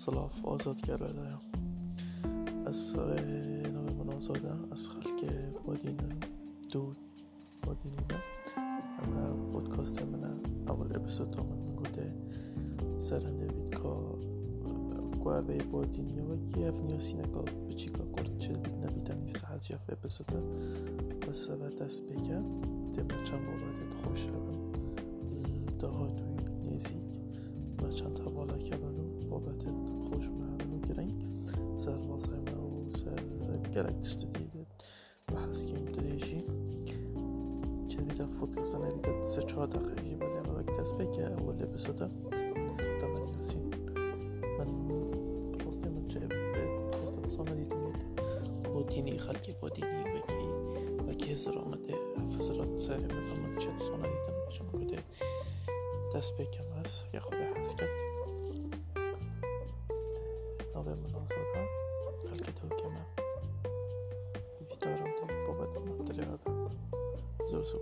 سلاف آزاد گرایدایم از نام من آزاده از خلق بادین دو بادین اما پودکاست من اول اپیزود من سر سرنده بید که گوه بادین یا یه نیاسی نگاه به چی که کرد؟ چه بید نبیدم نیفت ساعت جف اپیزود بس و دست بگم دمه چند بابتت خوش رویم دهاتوی نزیک و چند حواله کردم. خوش مهمن و گرنگ سر واسه و سر گرک تشت دیگه و حسکیم دریجی چه بیده فوتکست ندیده سه چهار دقیقی ولی اما وقت دست بگه اول اپیزوده خودم من یاسین من خواستم بسانه دیدم با دینی خلقی با دینی وکی وکی هزار آمده حفظرات سه من چه سانه دیدم چون بوده دست بکم از یه خود حس کرد نوه منازده خلق تو کمه دیویدارم تا بابت مدری آدم زور سو